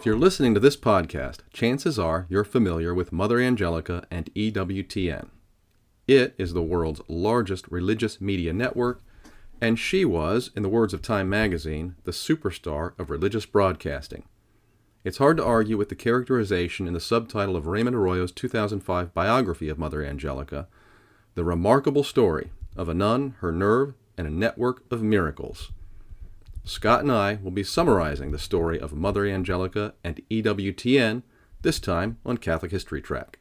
If you're listening to this podcast, chances are you're familiar with Mother Angelica and EWTN. It is the world's largest religious media network, and she was, in the words of Time magazine, the superstar of religious broadcasting. It's hard to argue with the characterization in the subtitle of Raymond Arroyo's 2005 biography of Mother Angelica, the remarkable story of a nun, her nerve, and a network of miracles. Scott and I will be summarizing the story of Mother Angelica and EWTN, this time on Catholic History Trek.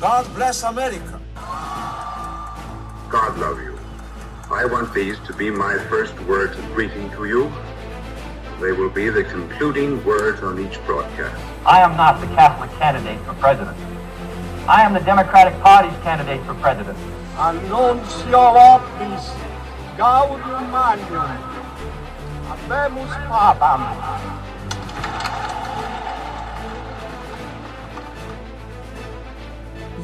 God bless America. God love you. I want these to be my first words of greeting to you. They will be the concluding words on each broadcast. I am not the Catholic candidate for president. I am the Democratic Party's candidate for president. Annuncio optis gaudium magnum. Habemus papam.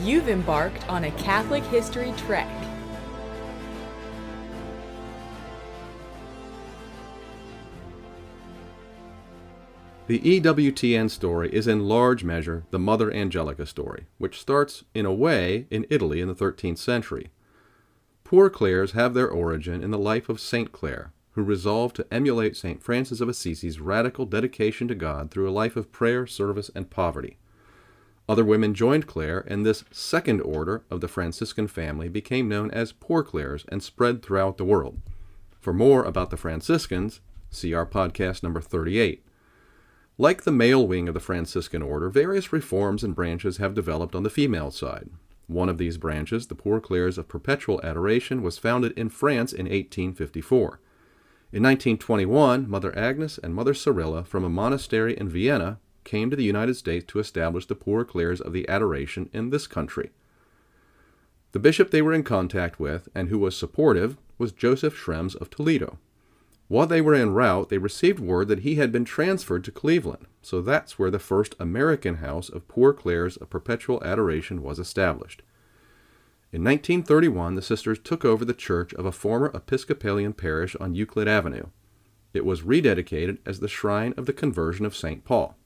You've embarked on a Catholic history trek. The EWTN story is in large measure the Mother Angelica story, which starts, in a way, in Italy in the 13th century. Poor Clares have their origin in the life of St. Clare, who resolved to emulate St. Francis of Assisi's radical dedication to God through a life of prayer, service, and poverty. Other women joined Clare, and this second order of the Franciscan family became known as Poor Clares and spread throughout the world. For more about the Franciscans, see our podcast number 38. Like the male wing of the Franciscan order, various reforms and branches have developed on the female side. One of these branches, the Poor Clares of Perpetual Adoration, was founded in France in 1854. In 1921, Mother Agnes and Mother Cyrilla from a monastery in Vienna came to the United States to establish the Poor Clares of the Adoration in this country. The bishop they were in contact with, and who was supportive, was Joseph Schrems of Toledo. While they were en route, they received word that he had been transferred to Cleveland, so that's where the first American house of Poor Clares of Perpetual Adoration was established. In 1931, the sisters took over the church of a former Episcopalian parish on Euclid Avenue. It was rededicated as the shrine of the conversion of St. Paul.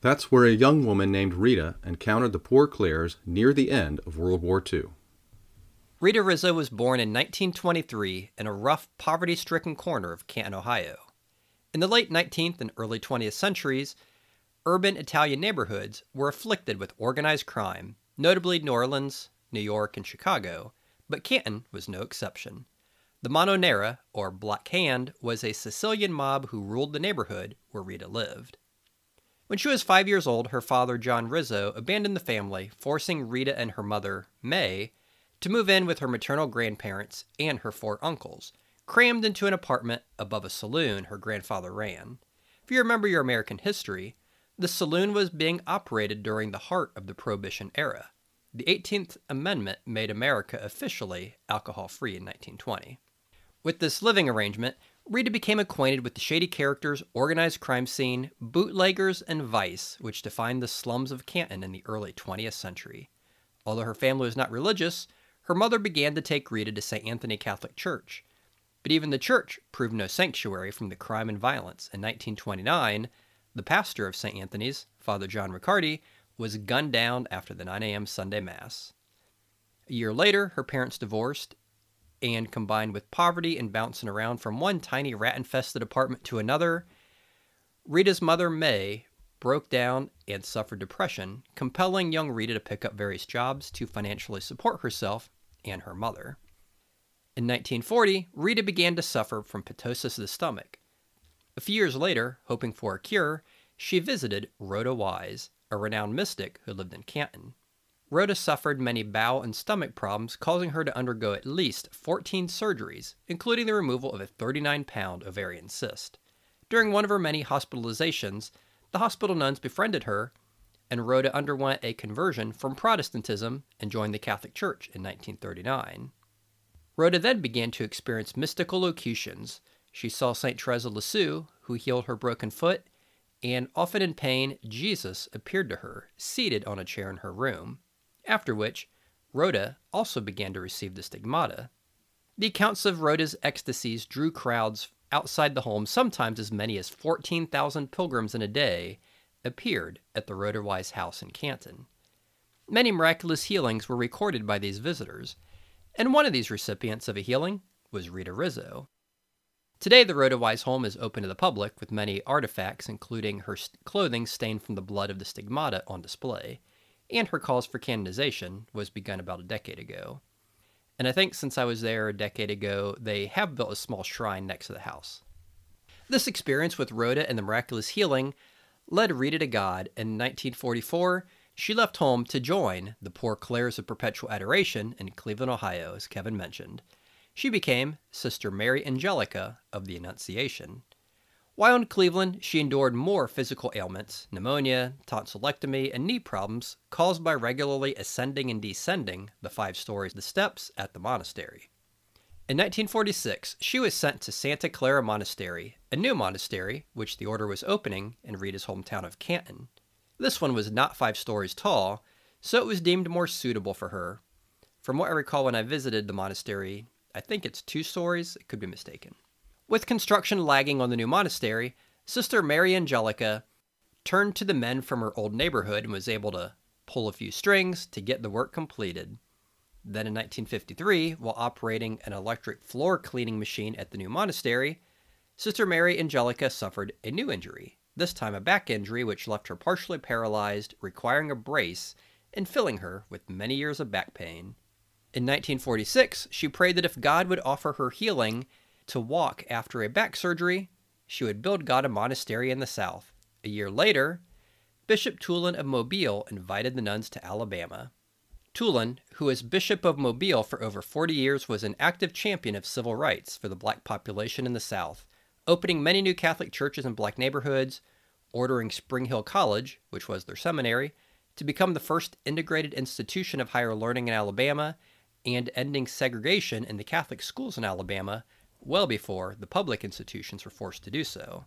That's where a young woman named Rita encountered the Poor Clares near the end of World War II. Rita Rizzo was born in 1923 in a rough, poverty stricken corner of Canton, Ohio. In the late 19th and early 20th centuries, urban Italian neighborhoods were afflicted with organized crime, notably New Orleans, New York, and Chicago, but Canton was no exception. The Mano Nera, or Black Hand, was a Sicilian mob who ruled the neighborhood where Rita lived. When she was five years old, her father, John Rizzo, abandoned the family, forcing Rita and her mother, May, to move in with her maternal grandparents and her four uncles, crammed into an apartment above a saloon her grandfather ran. If you remember your American history, the saloon was being operated during the heart of the Prohibition era. The 18th Amendment made America officially alcohol free in 1920. With this living arrangement, Rita became acquainted with the shady characters, organized crime scene, bootleggers, and vice which defined the slums of Canton in the early 20th century. Although her family was not religious, her mother began to take Rita to St. Anthony Catholic Church. But even the church proved no sanctuary from the crime and violence. In 1929, the pastor of St. Anthony's, Father John Riccardi, was gunned down after the 9 a.m. Sunday Mass. A year later, her parents divorced, and combined with poverty and bouncing around from one tiny rat infested apartment to another, Rita's mother, May, broke down and suffered depression, compelling young Rita to pick up various jobs to financially support herself and her mother. In 1940, Rita began to suffer from ptosis of the stomach. A few years later, hoping for a cure, she visited Rhoda Wise, a renowned mystic who lived in Canton. Rhoda suffered many bowel and stomach problems, causing her to undergo at least 14 surgeries, including the removal of a 39 pound ovarian cyst. During one of her many hospitalizations, the hospital nuns befriended her, and Rhoda underwent a conversion from Protestantism and joined the Catholic Church in 1939. Rhoda then began to experience mystical locutions. She saw St. Teresa Lisieux, who healed her broken foot, and often in pain, Jesus appeared to her, seated on a chair in her room. After which, Rhoda also began to receive the stigmata. The accounts of Rhoda's ecstasies drew crowds outside the home, sometimes as many as 14,000 pilgrims in a day appeared at the Rhoda Wise house in Canton. Many miraculous healings were recorded by these visitors, and one of these recipients of a healing was Rita Rizzo. Today, the Rhoda Wise home is open to the public with many artifacts, including her clothing stained from the blood of the stigmata, on display, and her cause for canonization was begun about a decade ago. And I think since I was there a decade ago, they have built a small shrine next to the house. This experience with Rhoda and the miraculous healing led Rita to God. In 1944, she left home to join the Poor Clares of Perpetual Adoration in Cleveland, Ohio, as Kevin mentioned. She became Sister Mary Angelica of the Annunciation. While in Cleveland, she endured more physical ailments pneumonia, tonsillectomy, and knee problems caused by regularly ascending and descending the five stories of the steps at the monastery. In 1946, she was sent to Santa Clara Monastery, a new monastery which the order was opening in Rita's hometown of Canton. This one was not five stories tall, so it was deemed more suitable for her. From what I recall when I visited the monastery, I think it's two stories, it could be mistaken. With construction lagging on the new monastery, Sister Mary Angelica turned to the men from her old neighborhood and was able to pull a few strings to get the work completed. Then in 1953, while operating an electric floor cleaning machine at the new monastery, Sister Mary Angelica suffered a new injury, this time a back injury which left her partially paralyzed, requiring a brace and filling her with many years of back pain. In 1946, she prayed that if God would offer her healing to walk after a back surgery, she would build God a monastery in the South. A year later, Bishop Toolen of Mobile invited the nuns to Alabama. Toolen, who was Bishop of Mobile for over 40 years, was an active champion of civil rights for the black population in the South, opening many new Catholic churches in black neighborhoods, ordering Spring Hill College, which was their seminary, to become the first integrated institution of higher learning in Alabama, and ending segregation in the Catholic schools in Alabama well before the public institutions were forced to do so.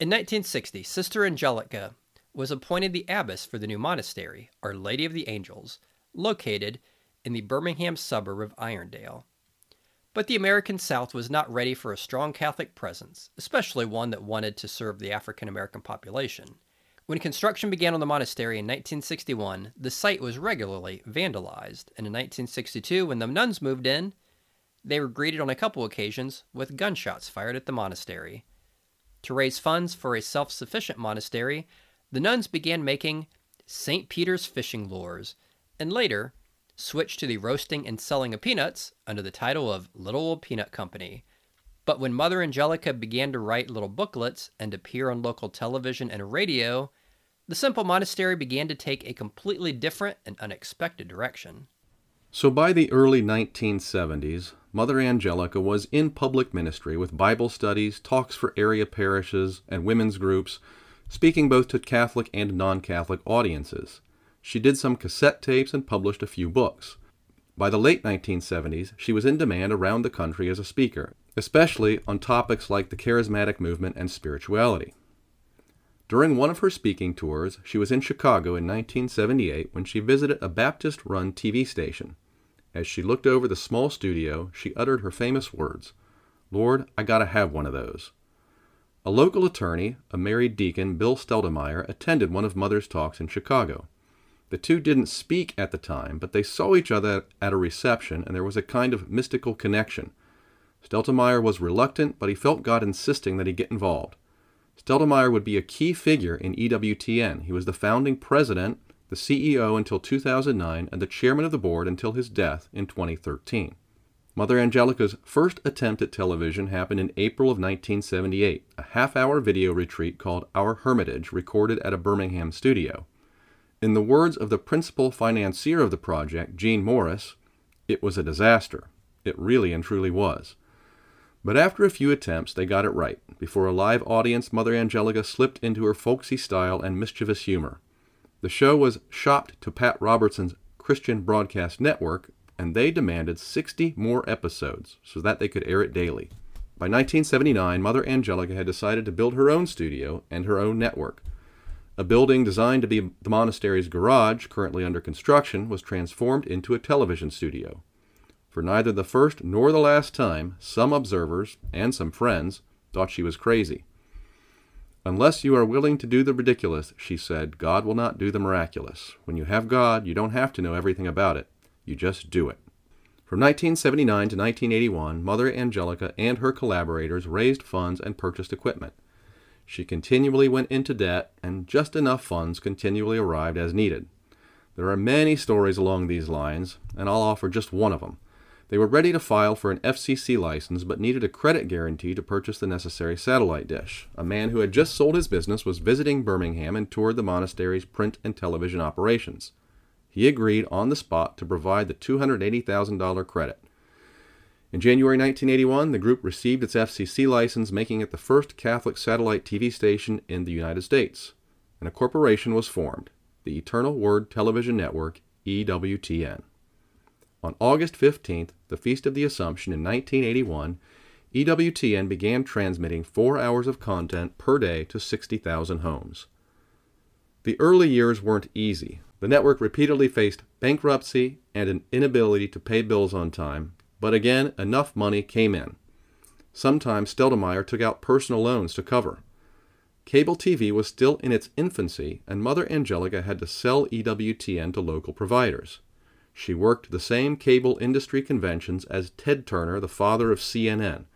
In 1960, Sister Angelica was appointed the abbess for the new monastery, Our Lady of the Angels, located in the Birmingham suburb of Irondale. But the American South was not ready for a strong Catholic presence, especially one that wanted to serve the African American population. When construction began on the monastery in 1961, the site was regularly vandalized, and in 1962, when the nuns moved in, they were greeted on a couple occasions with gunshots fired at the monastery. To raise funds for a self sufficient monastery, the nuns began making St. Peter's fishing lures, and later switched to the roasting and selling of peanuts under the title of Little Old Peanut Company. But when Mother Angelica began to write little booklets and appear on local television and radio, the simple monastery began to take a completely different and unexpected direction. So by the early 1970s, Mother Angelica was in public ministry with Bible studies, talks for area parishes and women's groups, speaking both to Catholic and non Catholic audiences. She did some cassette tapes and published a few books. By the late 1970s, she was in demand around the country as a speaker, especially on topics like the charismatic movement and spirituality. During one of her speaking tours, she was in Chicago in 1978 when she visited a Baptist run TV station. As she looked over the small studio, she uttered her famous words Lord, I gotta have one of those. A local attorney, a married deacon, Bill Steltemeyer, attended one of Mother's talks in Chicago. The two didn't speak at the time, but they saw each other at a reception, and there was a kind of mystical connection. Steltemeyer was reluctant, but he felt God insisting that he get involved. Steltemeyer would be a key figure in EWTN. He was the founding president, the CEO until 2009, and the chairman of the board until his death in 2013. Mother Angelica's first attempt at television happened in April of 1978, a half hour video retreat called Our Hermitage, recorded at a Birmingham studio. In the words of the principal financier of the project, Gene Morris, it was a disaster. It really and truly was. But after a few attempts, they got it right. Before a live audience, Mother Angelica slipped into her folksy style and mischievous humor. The show was shopped to Pat Robertson's Christian Broadcast Network, and they demanded 60 more episodes so that they could air it daily. By 1979, Mother Angelica had decided to build her own studio and her own network. A building designed to be the monastery's garage, currently under construction, was transformed into a television studio. For neither the first nor the last time, some observers and some friends thought she was crazy. Unless you are willing to do the ridiculous, she said, God will not do the miraculous. When you have God, you don't have to know everything about it. You just do it. From 1979 to 1981, Mother Angelica and her collaborators raised funds and purchased equipment. She continually went into debt, and just enough funds continually arrived as needed. There are many stories along these lines, and I'll offer just one of them. They were ready to file for an FCC license but needed a credit guarantee to purchase the necessary satellite dish. A man who had just sold his business was visiting Birmingham and toured the monastery's print and television operations. He agreed on the spot to provide the $280,000 credit. In January 1981, the group received its FCC license, making it the first Catholic satellite TV station in the United States, and a corporation was formed, the Eternal Word Television Network, EWTN. On August 15th, the Feast of the Assumption in 1981, EWTN began transmitting four hours of content per day to 60,000 homes. The early years weren't easy. The network repeatedly faced bankruptcy and an inability to pay bills on time, but again, enough money came in. Sometimes Steltemeyer took out personal loans to cover. Cable TV was still in its infancy, and Mother Angelica had to sell EWTN to local providers. She worked the same cable industry conventions as Ted Turner, the father of CNN.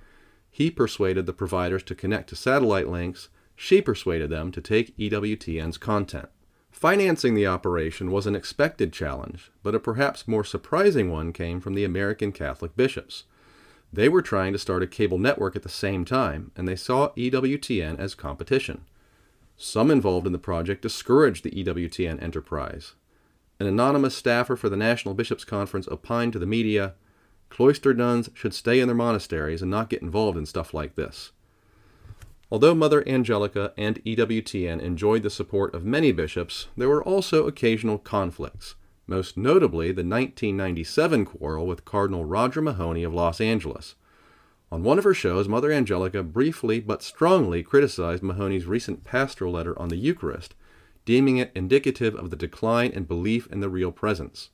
He persuaded the providers to connect to satellite links, she persuaded them to take EWTN's content. Financing the operation was an expected challenge, but a perhaps more surprising one came from the American Catholic bishops. They were trying to start a cable network at the same time, and they saw EWTN as competition. Some involved in the project discouraged the EWTN enterprise. An anonymous staffer for the National Bishops' Conference opined to the media cloistered nuns should stay in their monasteries and not get involved in stuff like this. Although Mother Angelica and EWTN enjoyed the support of many bishops, there were also occasional conflicts, most notably the 1997 quarrel with Cardinal Roger Mahony of Los Angeles. On one of her shows, Mother Angelica briefly but strongly criticized Mahony's recent pastoral letter on the Eucharist, deeming it indicative of the decline in belief in the real presence.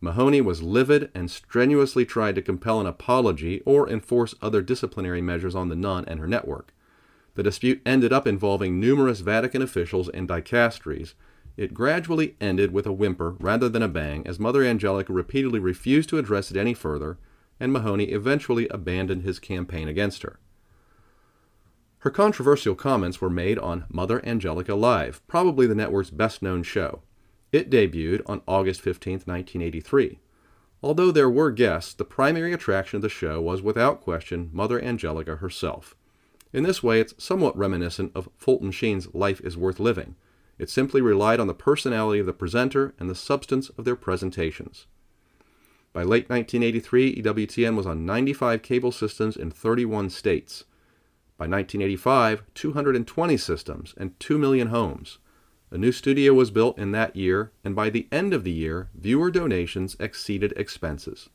Mahony was livid and strenuously tried to compel an apology or enforce other disciplinary measures on the nun and her network. The dispute ended up involving numerous Vatican officials and dicasteries. It gradually ended with a whimper rather than a bang, as Mother Angelica repeatedly refused to address it any further, and Mahony eventually abandoned his campaign against her. Her controversial comments were made on Mother Angelica Live, probably the network's best known show. It debuted on August 15, 1983. Although there were guests, the primary attraction of the show was without question Mother Angelica herself. In this way, it's somewhat reminiscent of Fulton Sheen's Life is Worth Living. It simply relied on the personality of the presenter and the substance of their presentations. By late 1983, EWTN was on 95 cable systems in 31 states. By 1985, 220 systems and 2 million homes. A new studio was built in that year, and by the end of the year, viewer donations exceeded expenses.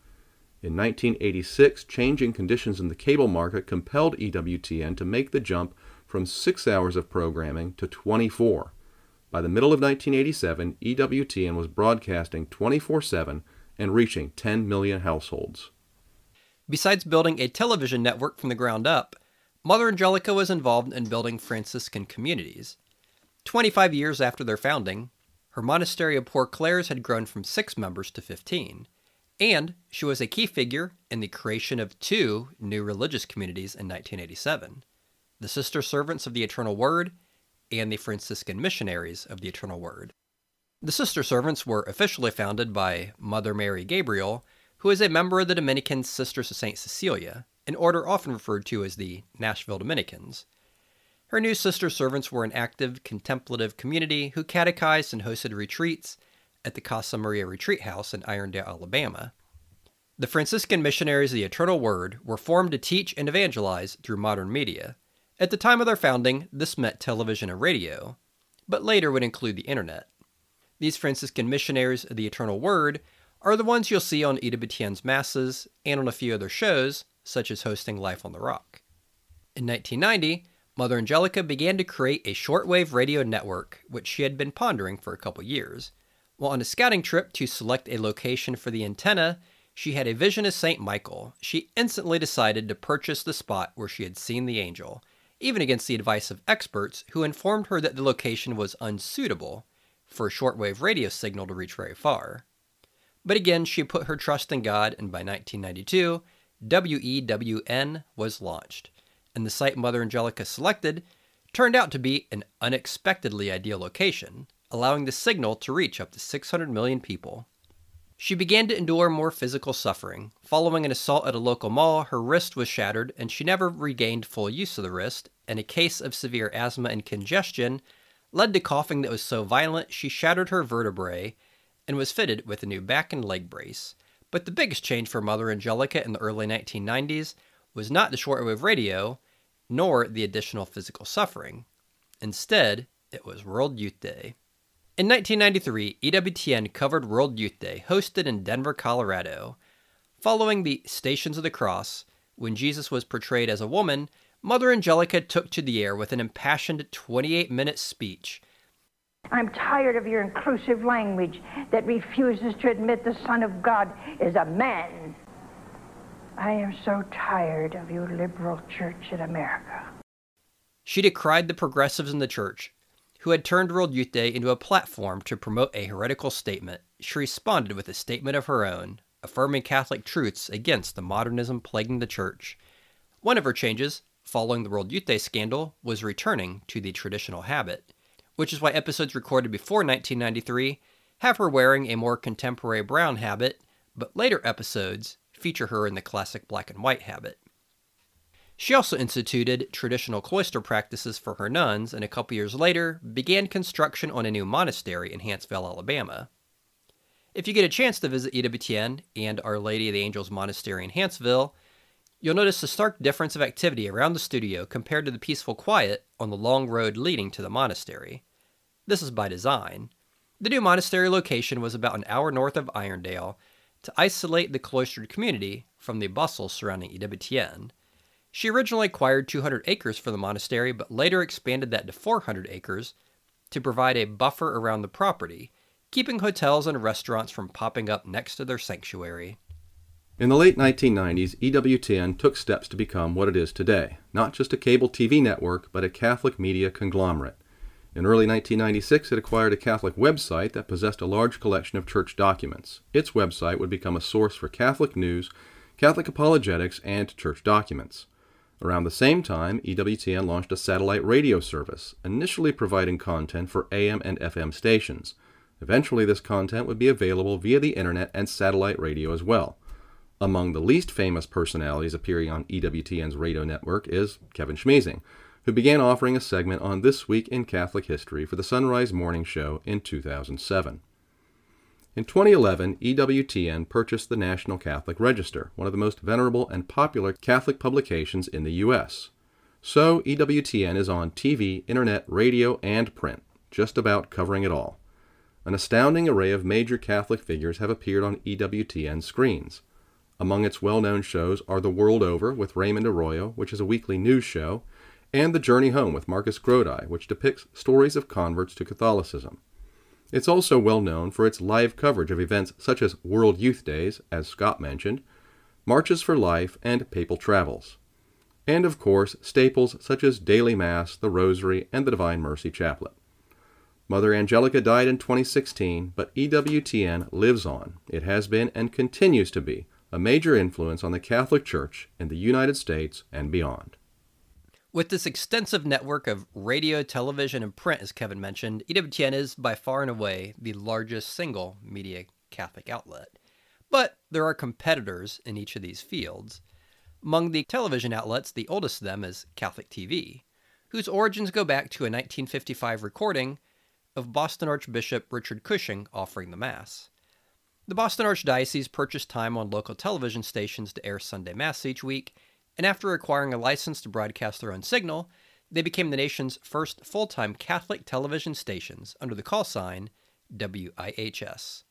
In 1986, changing conditions in the cable market compelled EWTN to make the jump from six hours of programming to 24. By the middle of 1987, EWTN was broadcasting 24 7 and reaching 10 million households. Besides building a television network from the ground up, Mother Angelica was involved in building Franciscan communities. 25 years after their founding, her monastery of Poor Clares had grown from six members to 15 and she was a key figure in the creation of two new religious communities in 1987 the Sister Servants of the Eternal Word and the Franciscan Missionaries of the Eternal Word. The Sister Servants were officially founded by Mother Mary Gabriel, who is a member of the Dominican Sisters of St. Cecilia, an order often referred to as the Nashville Dominicans. Her new sister servants were an active, contemplative community who catechized and hosted retreats at the Casa Maria Retreat House in Irondale, Alabama. The Franciscan Missionaries of the Eternal Word were formed to teach and evangelize through modern media. At the time of their founding, this meant television and radio, but later would include the internet. These Franciscan Missionaries of the Eternal Word are the ones you'll see on EWTN's masses and on a few other shows, such as hosting Life on the Rock. In 1990, Mother Angelica began to create a shortwave radio network, which she had been pondering for a couple years. While on a scouting trip to select a location for the antenna, she had a vision of St. Michael, she instantly decided to purchase the spot where she had seen the angel, even against the advice of experts who informed her that the location was unsuitable for a shortwave radio signal to reach very far. But again, she put her trust in God, and by 1992, WEWN was launched, and the site Mother Angelica selected turned out to be an unexpectedly ideal location, allowing the signal to reach up to 600 million people. She began to endure more physical suffering. Following an assault at a local mall, her wrist was shattered and she never regained full use of the wrist, and a case of severe asthma and congestion led to coughing that was so violent she shattered her vertebrae and was fitted with a new back and leg brace. But the biggest change for Mother Angelica in the early 1990s was not the shortwave radio, nor the additional physical suffering. Instead, it was World Youth Day. In 1993, EWTN covered World Youth Day, hosted in Denver, Colorado. Following the Stations of the Cross, when Jesus was portrayed as a woman, Mother Angelica took to the air with an impassioned 28 minute speech. I'm tired of your inclusive language that refuses to admit the Son of God is a man. I am so tired of your liberal church in America. She decried the progressives in the church, who had turned World Youth Day into a platform to promote a heretical statement, she responded with a statement of her own, affirming Catholic truths against the modernism plaguing the church. One of her changes, following the World Youth Day scandal, was returning to the traditional habit, which is why episodes recorded before 1993 have her wearing a more contemporary brown habit, but later episodes feature her in the classic black and white habit. She also instituted traditional cloister practices for her nuns and a couple years later began construction on a new monastery in Huntsville, Alabama. If you get a chance to visit EWTN and Our Lady of the Angels Monastery in Huntsville, you'll notice a stark difference of activity around the studio compared to the peaceful quiet on the long road leading to the monastery. This is by design. The new monastery location was about an hour north of Irondale to isolate the cloistered community from the bustle surrounding EWTN. She originally acquired 200 acres for the monastery, but later expanded that to 400 acres to provide a buffer around the property, keeping hotels and restaurants from popping up next to their sanctuary. In the late 1990s, EWTN took steps to become what it is today not just a cable TV network, but a Catholic media conglomerate. In early 1996, it acquired a Catholic website that possessed a large collection of church documents. Its website would become a source for Catholic news, Catholic apologetics, and church documents. Around the same time, EWTN launched a satellite radio service, initially providing content for AM and FM stations. Eventually, this content would be available via the internet and satellite radio as well. Among the least famous personalities appearing on EWTN's radio network is Kevin Schmiesing, who began offering a segment on This Week in Catholic History for the Sunrise Morning Show in 2007. In 2011, EWTN purchased the National Catholic Register, one of the most venerable and popular Catholic publications in the U.S. So, EWTN is on TV, internet, radio, and print, just about covering it all. An astounding array of major Catholic figures have appeared on EWTN screens. Among its well known shows are The World Over with Raymond Arroyo, which is a weekly news show, and The Journey Home with Marcus Grodi, which depicts stories of converts to Catholicism. It's also well known for its live coverage of events such as World Youth Days, as Scott mentioned, Marches for Life, and Papal Travels. And of course, staples such as Daily Mass, the Rosary, and the Divine Mercy Chaplet. Mother Angelica died in 2016, but EWTN lives on. It has been and continues to be a major influence on the Catholic Church in the United States and beyond. With this extensive network of radio, television, and print, as Kevin mentioned, EWTN is by far and away the largest single media Catholic outlet. But there are competitors in each of these fields. Among the television outlets, the oldest of them is Catholic TV, whose origins go back to a 1955 recording of Boston Archbishop Richard Cushing offering the Mass. The Boston Archdiocese purchased time on local television stations to air Sunday Mass each week and after acquiring a license to broadcast their own signal, they became the nation's first full time Catholic television stations under the call sign WIHS.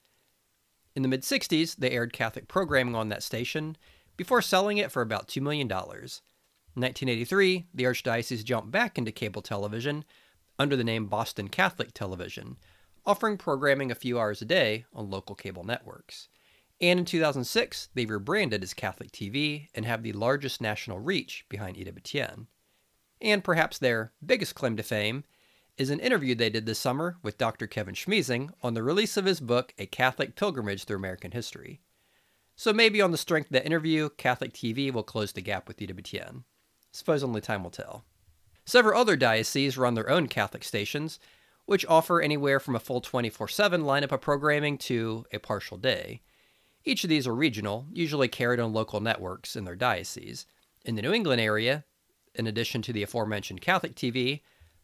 In the mid 60s, they aired Catholic programming on that station before selling it for about $2 million. In 1983, the Archdiocese jumped back into cable television under the name Boston Catholic Television, offering programming a few hours a day on local cable networks. And in 2006, they rebranded as Catholic TV and have the largest national reach behind EWTN. And perhaps their biggest claim to fame is an interview they did this summer with Dr. Kevin Schmiesing on the release of his book, A Catholic Pilgrimage Through American History. So maybe on the strength of that interview, Catholic TV will close the gap with EWTN. Suppose only time will tell. Several other dioceses run their own Catholic stations, which offer anywhere from a full 24 7 lineup of programming to a partial day. Each of these are regional, usually carried on local networks in their diocese. In the New England area, in addition to the aforementioned Catholic TV,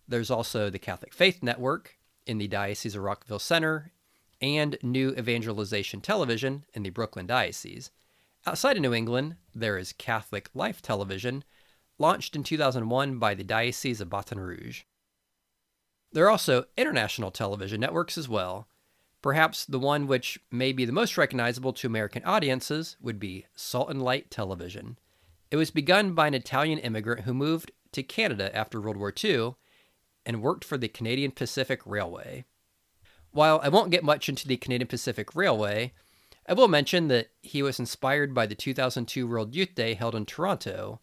there's also the Catholic Faith Network in the Diocese of Rockville Centre and New Evangelization Television in the Brooklyn Diocese. Outside of New England, there is Catholic Life Television, launched in 2001 by the Diocese of Baton Rouge. There are also international television networks as well. Perhaps the one which may be the most recognizable to American audiences would be Salt and Light Television. It was begun by an Italian immigrant who moved to Canada after World War II and worked for the Canadian Pacific Railway. While I won't get much into the Canadian Pacific Railway, I will mention that he was inspired by the 2002 World Youth Day held in Toronto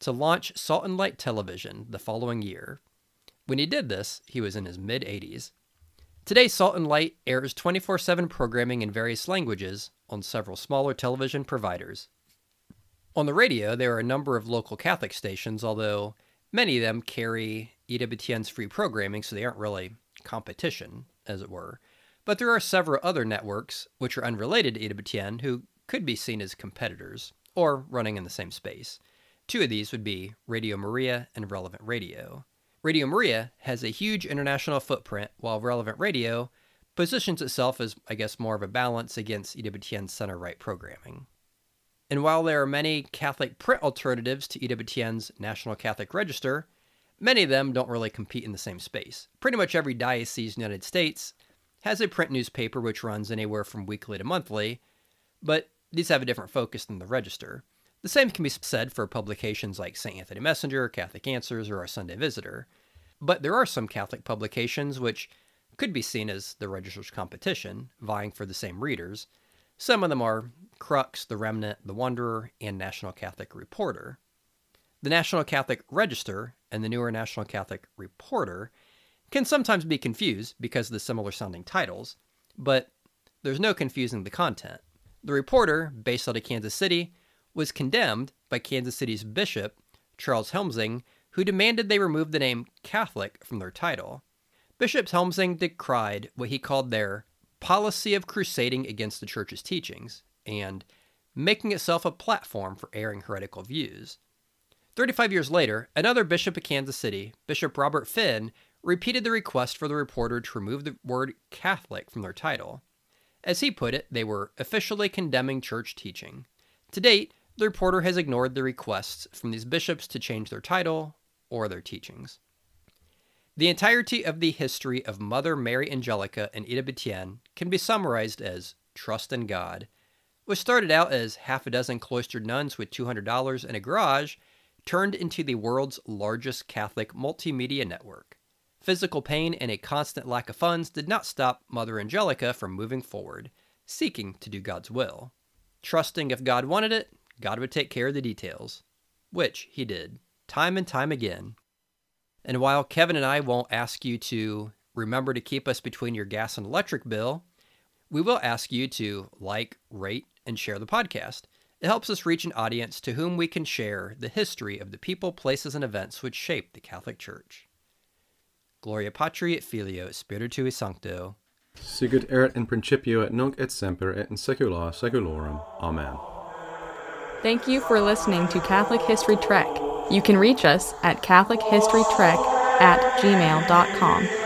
to launch Salt and Light Television the following year. When he did this, he was in his mid 80s. Today, Salt and Light airs 24 7 programming in various languages on several smaller television providers. On the radio, there are a number of local Catholic stations, although many of them carry EWTN's free programming, so they aren't really competition, as it were. But there are several other networks, which are unrelated to EWTN, who could be seen as competitors, or running in the same space. Two of these would be Radio Maria and Relevant Radio. Radio Maria has a huge international footprint, while Relevant Radio positions itself as, I guess, more of a balance against EWTN's center right programming. And while there are many Catholic print alternatives to EWTN's National Catholic Register, many of them don't really compete in the same space. Pretty much every diocese in the United States has a print newspaper which runs anywhere from weekly to monthly, but these have a different focus than the Register. The same can be said for publications like St. Anthony Messenger, Catholic Answers, or Our Sunday Visitor. But there are some Catholic publications which could be seen as the Register's competition, vying for the same readers. Some of them are Crux, The Remnant, The Wanderer, and National Catholic Reporter. The National Catholic Register and the newer National Catholic Reporter can sometimes be confused because of the similar sounding titles, but there's no confusing the content. The Reporter, based out of Kansas City, was condemned by Kansas City's bishop, Charles Helmsing, who demanded they remove the name Catholic from their title. Bishop Helmsing decried what he called their policy of crusading against the church's teachings and making itself a platform for airing heretical views. 35 years later, another bishop of Kansas City, Bishop Robert Finn, repeated the request for the reporter to remove the word Catholic from their title. As he put it, they were officially condemning church teaching. To date, the reporter has ignored the requests from these bishops to change their title or their teachings. The entirety of the history of Mother Mary Angelica and EWTN can be summarized as trust in God, which started out as half a dozen cloistered nuns with $200 in a garage, turned into the world's largest Catholic multimedia network. Physical pain and a constant lack of funds did not stop Mother Angelica from moving forward, seeking to do God's will. Trusting if God wanted it, God would take care of the details, which he did, time and time again. And while Kevin and I won't ask you to remember to keep us between your gas and electric bill, we will ask you to like, rate, and share the podcast. It helps us reach an audience to whom we can share the history of the people, places, and events which shaped the Catholic Church. Gloria Patri et Filio Spiritui Sancto. Sicut erat in principio et nunc et semper et in saecula saeculorum. Amen. Thank you for listening to Catholic History Trek. You can reach us at CatholicHistoryTrek at gmail.com.